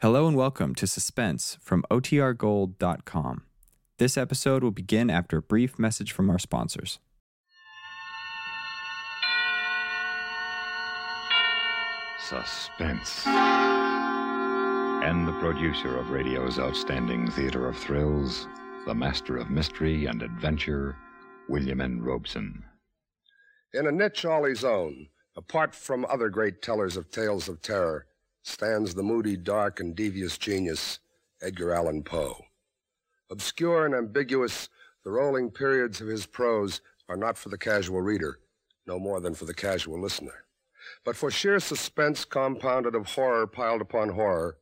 Hello and welcome to Suspense from OTRGold.com. This episode will begin after a brief message from our sponsors. Suspense. And the producer of radio's outstanding theater of thrills, the master of mystery and adventure, William N. Robson. In a niche all his own, apart from other great tellers of tales of terror, stands the moody, dark, and devious genius, Edgar Allan Poe. Obscure and ambiguous, the rolling periods of his prose are not for the casual reader, no more than for the casual listener. But for sheer suspense compounded of horror piled upon horror,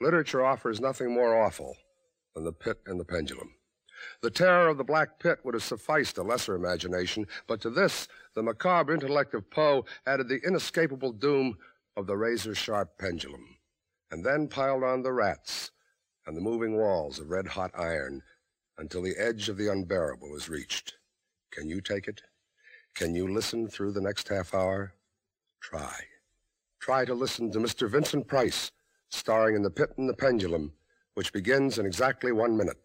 literature offers nothing more awful than the pit and the pendulum. The terror of the Black Pit would have sufficed a lesser imagination, but to this, the macabre intellect of Poe added the inescapable doom of the razor sharp pendulum, and then piled on the rats and the moving walls of red hot iron until the edge of the unbearable is reached. Can you take it? Can you listen through the next half hour? Try. Try to listen to Mr. Vincent Price, starring in The Pit and the Pendulum, which begins in exactly one minute.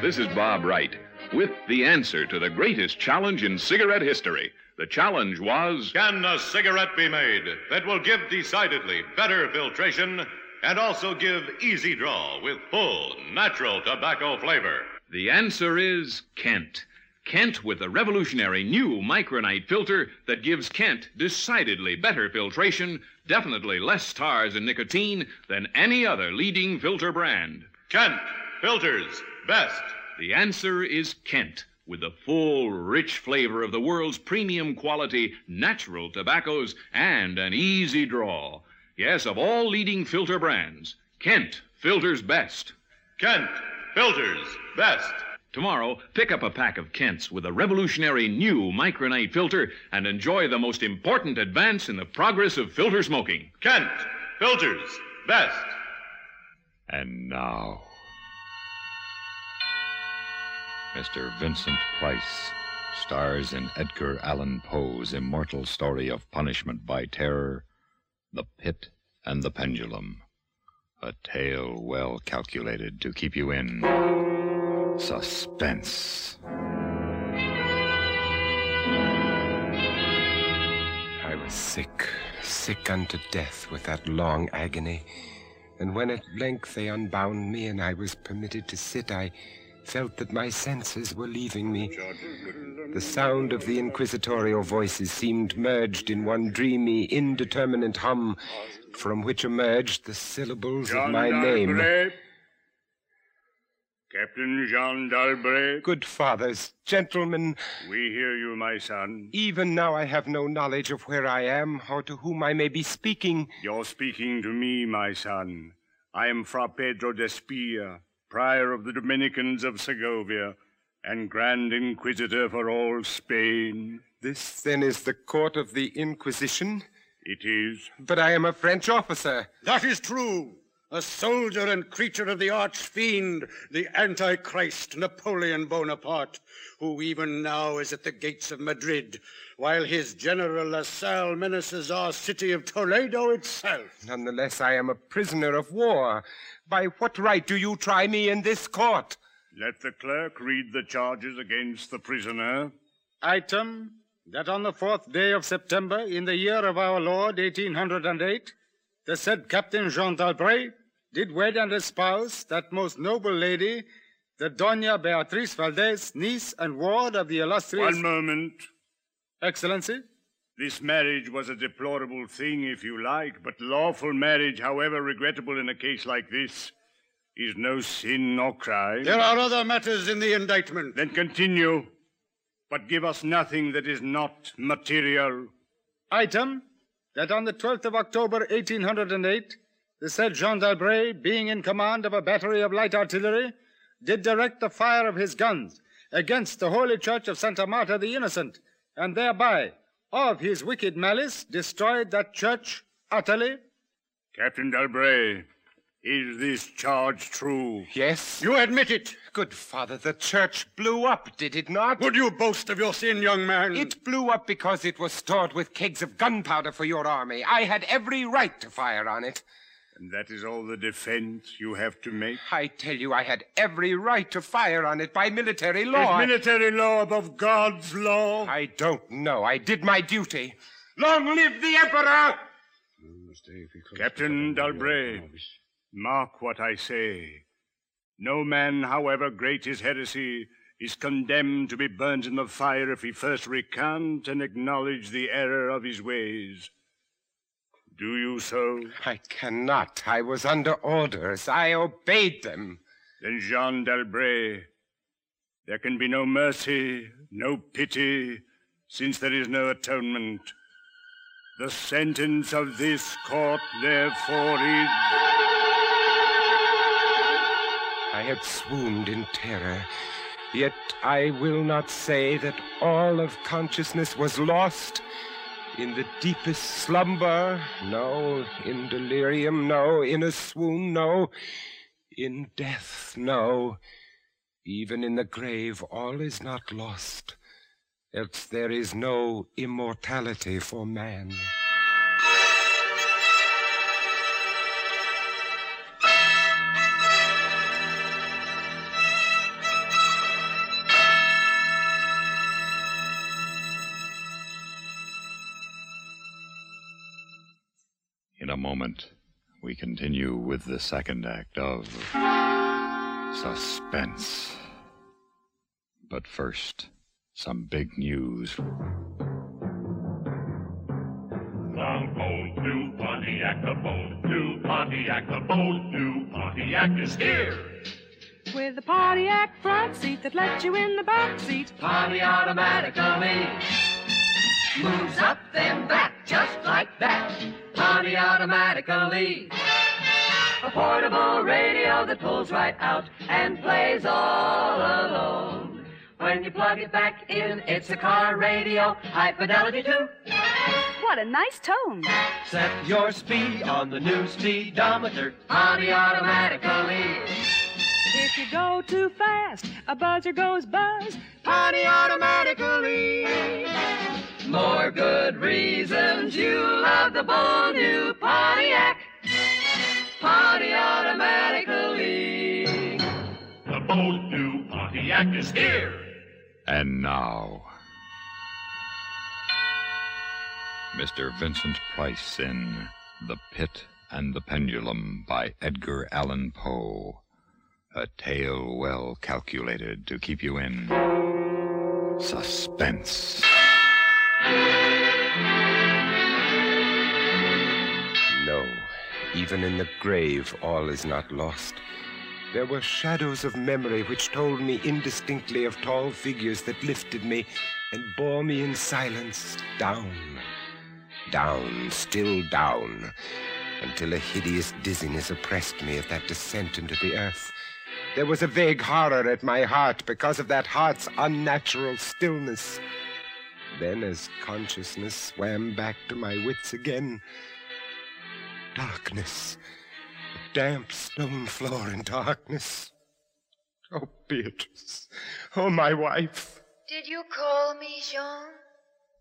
This is Bob Wright with the answer to the greatest challenge in cigarette history. The challenge was Can a cigarette be made that will give decidedly better filtration and also give easy draw with full, natural tobacco flavor? the answer is Kent. Kent with the revolutionary new Micronite filter that gives Kent decidedly better filtration, definitely less stars and nicotine than any other leading filter brand. Kent, filters, best. The answer is Kent, with the full, rich flavor of the world's premium quality natural tobaccos and an easy draw. Yes, of all leading filter brands, Kent filters best. Kent, filters, best. Tomorrow, pick up a pack of Kents with a revolutionary new Micronite filter and enjoy the most important advance in the progress of filter smoking. Kent, filters, best. And now, Mr. Vincent Price stars in Edgar Allan Poe's immortal story of punishment by terror, The Pit and the Pendulum. A tale well calculated to keep you in suspense. I was sick, sick unto death with that long agony. And when at length they unbound me and I was permitted to sit, I felt that my senses were leaving me. The sound of the inquisitorial voices seemed merged in one dreamy, indeterminate hum, from which emerged the syllables of my name. Captain Jean d'Albret, Good fathers, gentlemen, we hear you, my son. even now I have no knowledge of where I am or to whom I may be speaking. You're speaking to me, my son. I am Fra Pedro d'Espia, prior of the Dominicans of Segovia, and Grand Inquisitor for all Spain. This then is the court of the Inquisition, It is. but I am a French officer. That is true. A soldier and creature of the arch fiend, the Antichrist Napoleon Bonaparte, who even now is at the gates of Madrid, while his general La Salle menaces our city of Toledo itself. Nonetheless, I am a prisoner of war. By what right do you try me in this court? Let the clerk read the charges against the prisoner. Item that on the fourth day of September in the year of our Lord 1808, the said Captain Jean d'Albret did wed and espouse that most noble lady, the Dona Beatriz Valdez, niece and ward of the illustrious One moment. Excellency. This marriage was a deplorable thing, if you like, but lawful marriage, however regrettable in a case like this, is no sin nor crime. There are other matters in the indictment. Then continue, but give us nothing that is not material. Item that on the 12th of October 1808, the said Jean d'Albret, being in command of a battery of light artillery, did direct the fire of his guns against the holy church of Santa Marta the Innocent, and thereby, of his wicked malice, destroyed that church utterly. Captain Dalbray, Is this charge true? Yes? You admit it. Good father, the church blew up, did it not? Would you boast of your sin, young man? It blew up because it was stored with kegs of gunpowder for your army. I had every right to fire on it. And that is all the defense you have to make? I tell you, I had every right to fire on it by military law. Is military law above God's law? I don't know. I did my duty. Long live the Emperor! Captain Dalbray, mark what I say. No man, however great his heresy, is condemned to be burnt in the fire if he first recant and acknowledge the error of his ways. Do you so? I cannot. I was under orders. I obeyed them. Then, Jean d'Albret, there can be no mercy, no pity, since there is no atonement. The sentence of this court, therefore, is. I had swooned in terror, yet I will not say that all of consciousness was lost. In the deepest slumber, no. In delirium, no. In a swoon, no. In death, no. Even in the grave, all is not lost, else there is no immortality for man. Moment, we continue with the second act of Suspense. But first, some big news. The bold new Pontiac, the bold new Pontiac, the bold new Pontiac is here. With a Pontiac front seat that lets you in the back seat. Pontiac automatically moves up then back just like that. Pontiac automatically. A portable radio that pulls right out and plays all alone. When you plug it back in, it's a car radio, high fidelity too. What a nice tone. Set your speed on the new speedometer, Pontiac automatically. If you go too fast, a buzzer goes buzz. Pontiac automatically. More good reasons you love the bold new Pontiac. Pontiac automatically. The bold new Pontiac is here. And now, Mr. Vincent Price in The Pit and the Pendulum by Edgar Allan Poe. A tale well calculated to keep you in suspense. No, even in the grave, all is not lost. There were shadows of memory which told me indistinctly of tall figures that lifted me and bore me in silence down, down, still down, until a hideous dizziness oppressed me at that descent into the earth. There was a vague horror at my heart because of that heart's unnatural stillness. Then, as consciousness swam back to my wits again, darkness, a damp stone floor in darkness. Oh, Beatrice. Oh, my wife. Did you call me, Jean?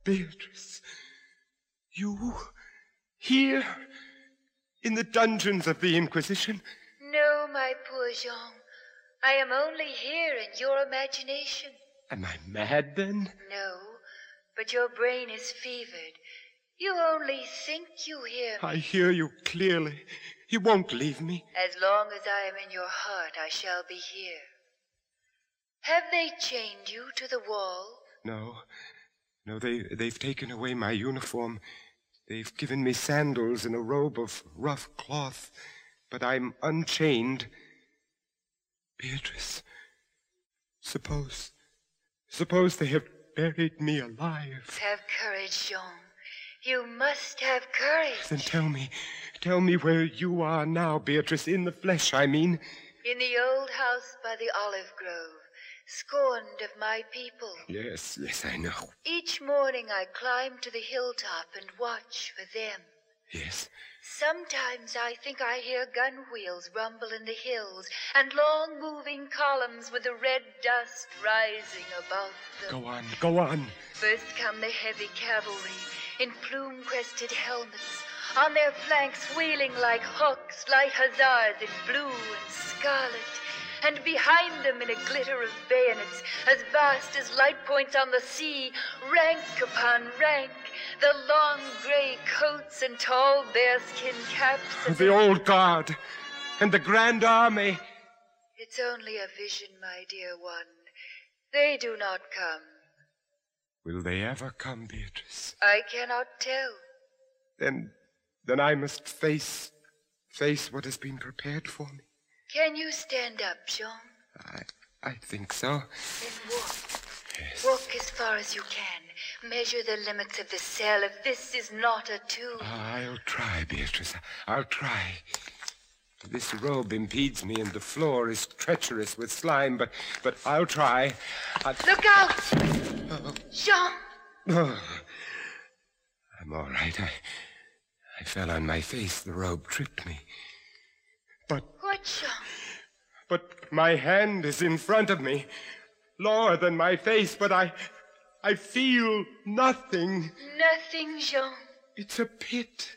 Beatrice. You here in the dungeons of the Inquisition? No, my poor Jean. I am only here in your imagination. Am I mad then? No, but your brain is fevered. You only think you hear me. I hear you clearly. You won't leave me. As long as I am in your heart, I shall be here. Have they chained you to the wall? No. No, they, they've taken away my uniform. They've given me sandals and a robe of rough cloth, but I'm unchained. Beatrice, suppose, suppose they have buried me alive. Have courage, Jean. You must have courage. Then tell me, tell me where you are now, Beatrice, in the flesh, I mean. In the old house by the olive grove, scorned of my people. Yes, yes, I know. Each morning I climb to the hilltop and watch for them. Yes. Sometimes I think I hear gun wheels rumble in the hills and long moving columns with the red dust rising above them. Go on, go on. First come the heavy cavalry in plume crested helmets, on their flanks wheeling like hawks, light hussars in blue and scarlet, and behind them in a glitter of bayonets, as vast as light points on the sea, rank upon rank, the long gray coats and tall bearskin caps. as The old guard and the Grand Army. It's only a vision, my dear one. They do not come. Will they ever come, Beatrice? I cannot tell. Then, then I must face, face what has been prepared for me. Can you stand up, Jean? I, I think so. Then walk. Yes. Walk as far as you can. Measure the limits of the cell if this is not a tomb. Ah, I'll try, Beatrice. I'll try. This robe impedes me, and the floor is treacherous with slime, but, but I'll try. I... Look out! Jean! Oh, I'm all right. I, I fell on my face. The robe tripped me. But. What, Jean? But my hand is in front of me, lower than my face, but I, I feel nothing. Nothing, Jean. It's a pit.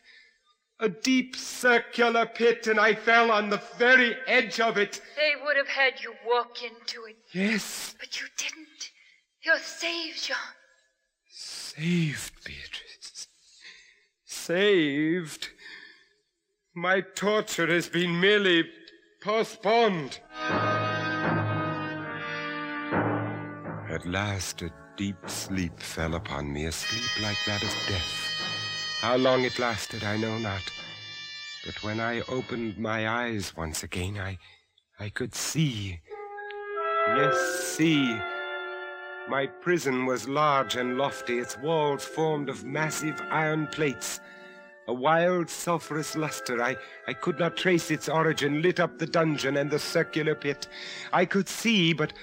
A deep circular pit, and I fell on the very edge of it. They would have had you walk into it. Yes, But you didn't. You're saved, Jean. saved, Beatrice. Saved. My torture has been merely postponed. At last, a deep sleep fell upon me, a sleep like that of death. How long it lasted, I know not. But when I opened my eyes once again, I, I could see. Yes, see. My prison was large and lofty, its walls formed of massive iron plates. A wild, sulphurous luster, I, I could not trace its origin, lit up the dungeon and the circular pit. I could see, but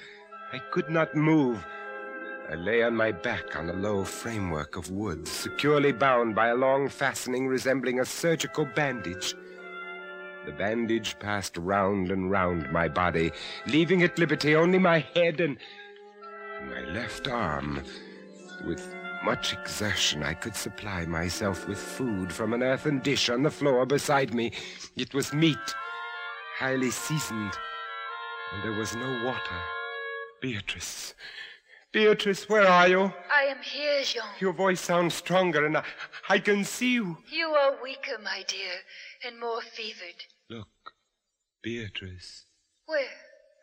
I could not move. I lay on my back on a low framework of wood, securely bound by a long fastening resembling a surgical bandage. The bandage passed round and round my body, leaving at liberty only my head and my left arm. With much exertion, I could supply myself with food from an earthen dish on the floor beside me. It was meat, highly seasoned, and there was no water. Beatrice, Beatrice, where are you? I am here, Jean. Your voice sounds stronger, and I, I can see you. You are weaker, my dear, and more fevered. Look, Beatrice, Where?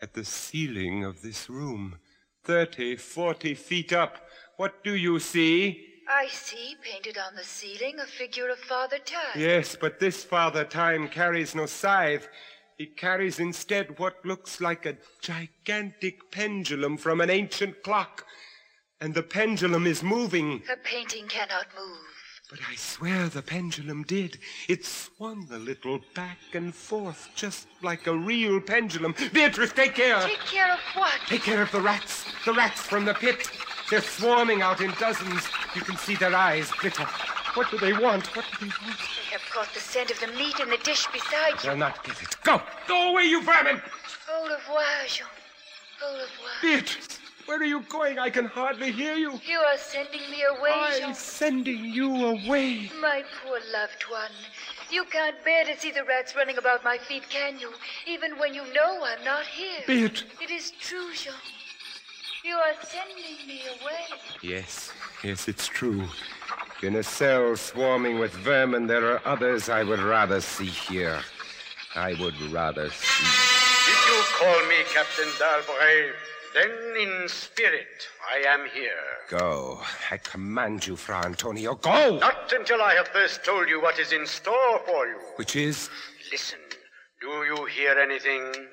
at the ceiling of this room, thirty, forty feet up. What do you see? I see, painted on the ceiling, a figure of Father Time. Yes, but this Father Time carries no scythe. He carries instead what looks like a gigantic pendulum from an ancient clock. And the pendulum is moving. A painting cannot move. But I swear the pendulum did. It swung a little back and forth, just like a real pendulum. Beatrice, take care! Take care of what? Take care of the rats. The rats from the pit. They're swarming out in dozens. You can see their eyes glitter. What do they want? What do they want? Have caught the scent of the meat in the dish beside you. They'll not get it. Go! Go away, you vermin! Au revoir, Jean. Au revoir. Beatrice, where are you going? I can hardly hear you. You are sending me away, I'm Jean. sending you away. My poor loved one. You can't bear to see the rats running about my feet, can you? Even when you know I'm not here. Beatrice. It is true, Jean. You are sending me away. Yes, yes, it's true. In a cell swarming with vermin, there are others I would rather see here. I would rather see. If you call me Captain Dalbray, then in spirit I am here. Go. I command you, Fra Antonio, go! Not until I have first told you what is in store for you. Which is. Listen, do you hear anything?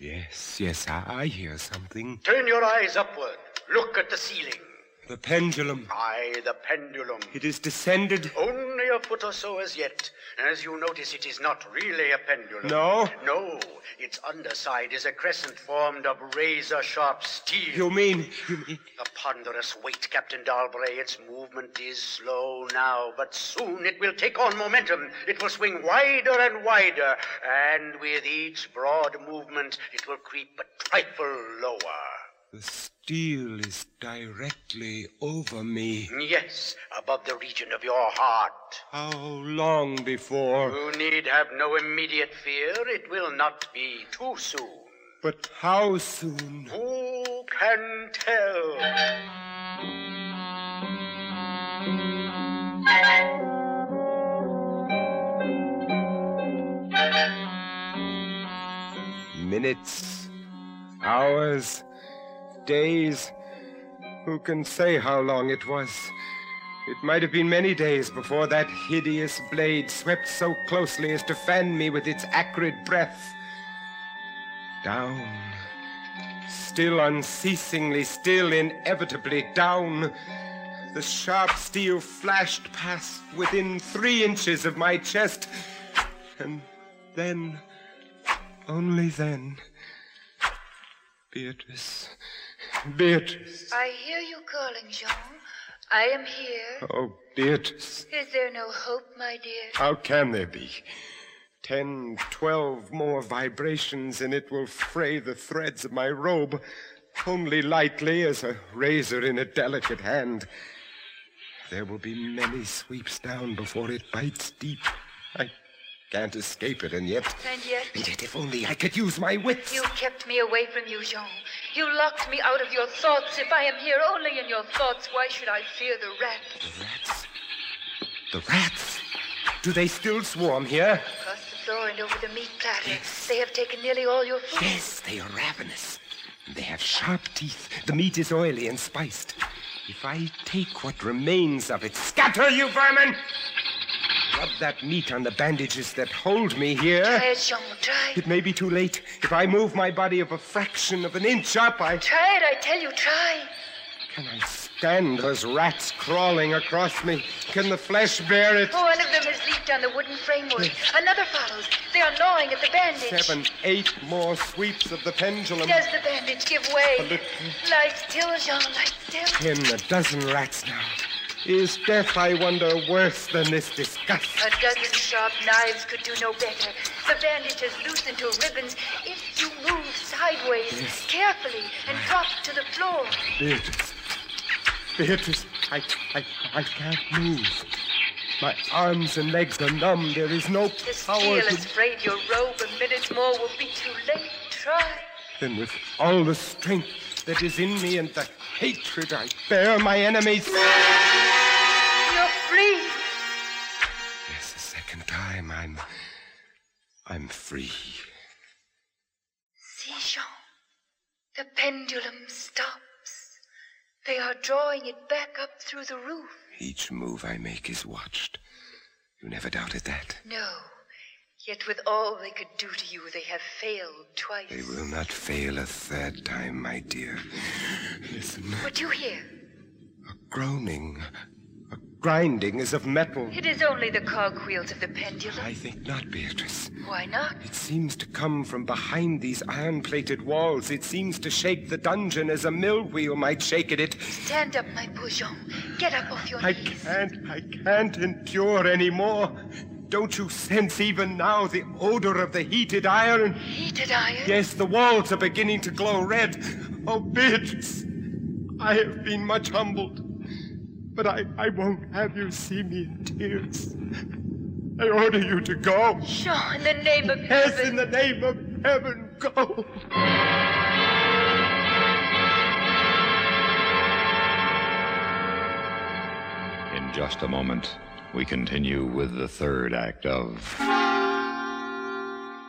Yes, yes, I, I hear something. Turn your eyes upward. Look at the ceiling. The pendulum. Aye, the pendulum. It is descended. Only a foot or so as yet. As you notice, it is not really a pendulum. No? No. Its underside is a crescent formed of razor sharp steel. You mean, you mean. A ponderous weight, Captain Dalbray. Its movement is slow now, but soon it will take on momentum. It will swing wider and wider, and with each broad movement, it will creep a trifle lower. The steel is directly over me. Yes, above the region of your heart. How long before? You need have no immediate fear. It will not be too soon. But how soon? Who can tell? Minutes, hours, days. Who can say how long it was? It might have been many days before that hideous blade swept so closely as to fan me with its acrid breath. Down, still unceasingly, still inevitably down. The sharp steel flashed past within three inches of my chest. And then, only then, Beatrice, Beatrice. I hear you calling, Jean. I am here. Oh, Beatrice, Is there no hope, my dear? how can there be? Ten, twelve more vibrations, and it will fray the threads of my robe, only lightly as a razor in a delicate hand. There will be many sweeps down before it bites deep. I can't escape it, and yet, And yet, and yet, if only I could use my wits. you kept me away from you, Jean. You locked me out of your thoughts. If I am here only in your thoughts, why should I fear the rats? The rats? The rats? Do they still swarm here? Across the floor and over the meat platter, Yes. they have taken nearly all your food. Yes, they are ravenous. They have sharp teeth. The meat is oily and spiced. If I take what remains of it, scatter, you vermin! Rub that meat on the bandages that hold me here. Try it, Jean. Try. It may be too late. If I move my body of a fraction of an inch up, I Try it, I tell you, try. can I stand those rats crawling across me. Can the flesh bear it? Oh, one of them has leaped on the wooden framework. Another follows. They are gnawing at the bandage. Seven, eight more sweeps of the pendulum. Does the bandage give A way? little. Lie still, Jean. Lie still. Ten, a dozen rats now. Is death, I wonder, worse than this disgust? A dozen sharp knives could do no better. The bandage has loosened to ribbons. If you move sideways, Yes. carefully, and drop to the floor. Beatrice. Beatrice, I, I, I can't move. My arms and legs are numb. There is no power steel to... has frayed your robe. A minute more will be too late. Try. Then with all the strength that is in me and the hatred I bear my enemies... Free. Yes, a second time I'm... I'm free. See, Jean. The pendulum stops. They are drawing it back up through the roof. Each move I make is watched. You never doubted that. No. Yet with all they could do to you, they have failed twice. They will not fail a third time, my dear. Listen. What do you hear? A groaning. Grinding as of metal. It is only the cogwheels of the pendulum. I think not, Beatrice. Why not? It seems to come from behind these iron plated walls. It seems to shake the dungeon as a mill wheel might shake at it. Stand up, my poor Jean. Get up off your I knees. can't, I can't endure any more. Don't you sense even now the odor of the heated iron? Heated iron? Yes, the walls are beginning to glow red. Oh, Beatrice, I have been much humbled, but I, I won't have you see me in tears. I order you to go. Jean, in the name of Yes, heaven. in the name of heaven, go. In just a moment, we continue with the third act of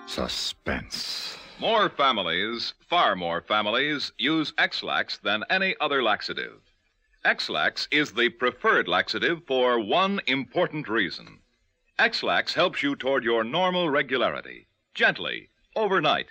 Suspense. More families, far more families, use Ex-Lax than any other laxative. Ex-Lax is the preferred laxative for one important reason. Ex-Lax helps you toward your normal regularity, gently, overnight.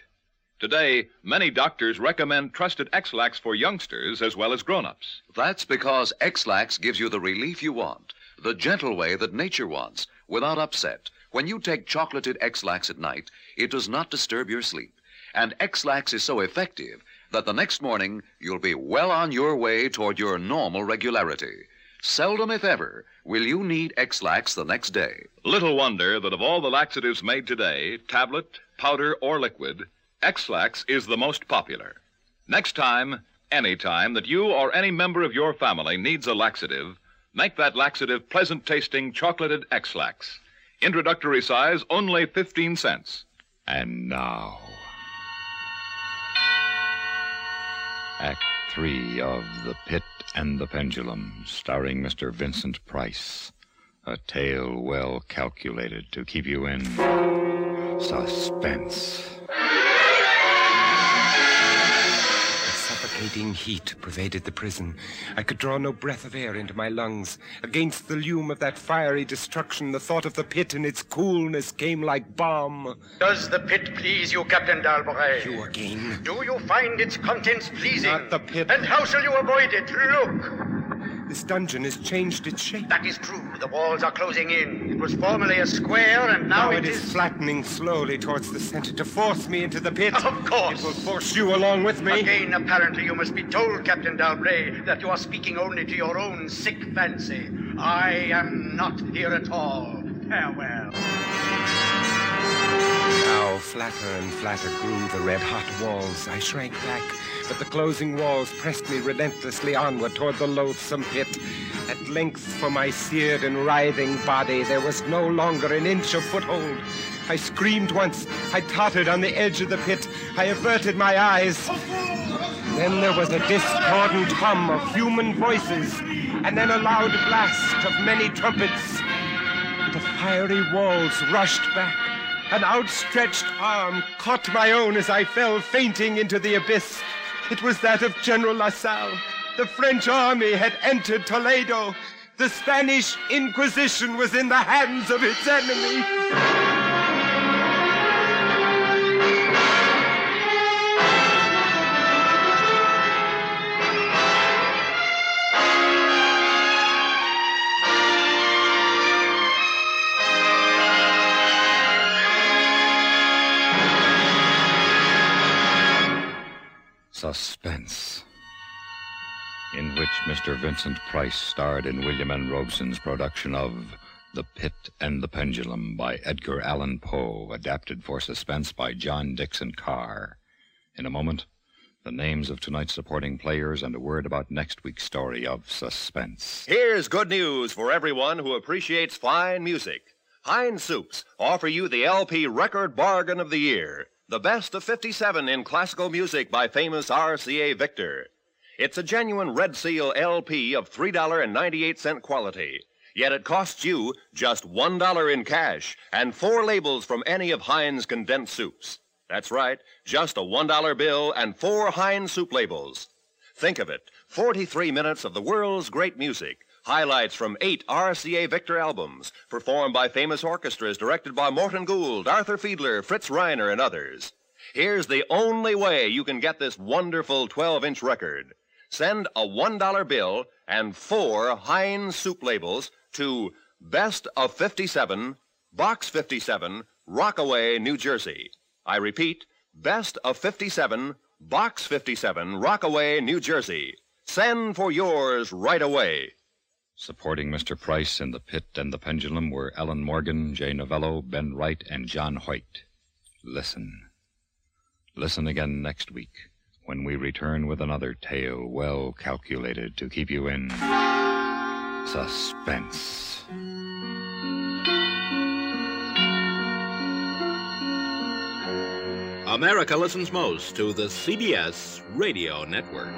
Today, many doctors recommend trusted Ex-Lax for youngsters as well as grown-ups. That's because Ex-Lax gives you the relief you want, the gentle way that nature wants, without upset. When you take chocolated Ex-Lax at night, it does not disturb your sleep. And Ex-Lax is so effective that the next morning you'll be well on your way toward your normal regularity. Seldom, if ever, will you need Ex-Lax the next day. Little wonder that of all the laxatives made today, tablet, powder, or liquid, Ex-Lax is the most popular. Next time, any time that you or any member of your family needs a laxative, make that laxative pleasant tasting chocolated Ex-Lax. Introductory size only 15 cents. And now, Act Three of The Pit and the Pendulum, starring Mr. Vincent Price. A tale well calculated to keep you in suspense. Suffocating heat pervaded the prison. I could draw no breath of air into my lungs. Against the lume of that fiery destruction, the thought of the pit and its coolness came like balm. Does the pit please you, Captain Dalbray? You again. Do you find its contents pleasing? Not the pit. And how shall you avoid it? Look! This dungeon has changed its shape. That is true. The walls are closing in. It was formerly a square, and now, Now it is flattening slowly towards the center to force me into the pit. Of course. It will force you along with me. Again, apparently, you must be told, Captain Dalbray, that you are speaking only to your own sick fancy. I am not here at all. Farewell. Now, flatter and flatter grew the red hot walls. I shrank back, but the closing walls pressed me relentlessly onward toward the loathsome pit. At length, for my seared and writhing body, there was no longer an inch of foothold. I screamed once. I tottered on the edge of the pit. I averted my eyes. Then there was a discordant hum of human voices, and then a loud blast of many trumpets. The fiery walls rushed back. An outstretched arm caught my own as I fell fainting into the abyss. It was that of General LaSalle. The French army had entered Toledo. The Spanish Inquisition was in the hands of its enemy. Mr. Vincent Price starred in William N. Robson's production of The Pit and the Pendulum by Edgar Allan Poe, adapted for suspense by John Dickson Carr. In a moment, the names of tonight's supporting players and a word about next week's story of Suspense. Here's good news for everyone who appreciates fine music. Heinz Soups offer you the LP record bargain of the year, the best of 57 in classical music by famous RCA Victor. It's a genuine Red Seal LP of $3.98 quality. Yet it costs you just $1 in cash and four labels from any of Heinz condensed soups. That's right, just a $1 bill and four Heinz soup labels. Think of it 43 minutes of the world's great music. Highlights from eight RCA Victor albums, performed by famous orchestras directed by Morton Gould, Arthur Fiedler, Fritz Reiner, and others. Here's the only way you can get this wonderful 12 inch record. Send a $1 bill and four Heinz soup labels to Best of 57, Box 57, Rockaway, New Jersey. I repeat, Best of 57, Box 57, Rockaway, New Jersey. Send for yours right away. Supporting Mr. Price in The Pit and the Pendulum were Ellen Morgan, Jay Novello, Ben Wright, and John Hoyt. Listen. Listen again next week when we return with another tale well calculated to keep you in suspense. America listens most to the CBS Radio Network.